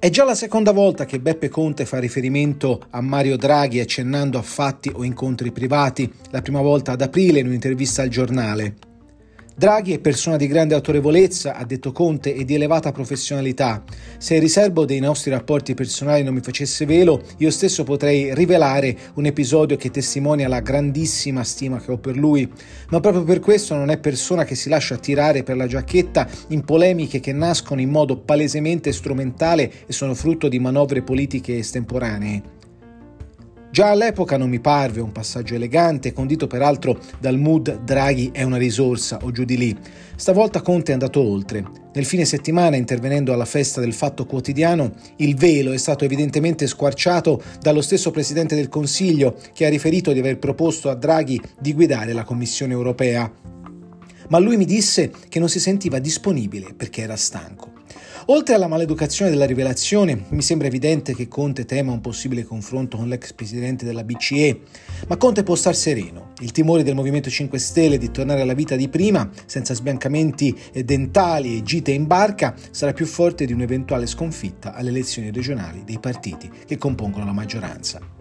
È già la seconda volta che Beppe Conte fa riferimento a Mario Draghi accennando a fatti o incontri privati, la prima volta ad aprile in un'intervista al giornale. Draghi è persona di grande autorevolezza, ha detto Conte, e di elevata professionalità. Se il riservo dei nostri rapporti personali non mi facesse velo, io stesso potrei rivelare un episodio che testimonia la grandissima stima che ho per lui. Ma proprio per questo non è persona che si lascia tirare per la giacchetta in polemiche che nascono in modo palesemente strumentale e sono frutto di manovre politiche estemporanee. Già all'epoca non mi parve un passaggio elegante, condito peraltro dal mood Draghi è una risorsa o giù di lì. Stavolta Conte è andato oltre. Nel fine settimana, intervenendo alla festa del Fatto Quotidiano, il velo è stato evidentemente squarciato dallo stesso Presidente del Consiglio che ha riferito di aver proposto a Draghi di guidare la Commissione europea. Ma lui mi disse che non si sentiva disponibile perché era stanco. Oltre alla maleducazione della rivelazione, mi sembra evidente che Conte tema un possibile confronto con l'ex presidente della BCE, ma Conte può star sereno. Il timore del Movimento 5 Stelle di tornare alla vita di prima, senza sbiancamenti dentali e gite in barca, sarà più forte di un'eventuale sconfitta alle elezioni regionali dei partiti che compongono la maggioranza.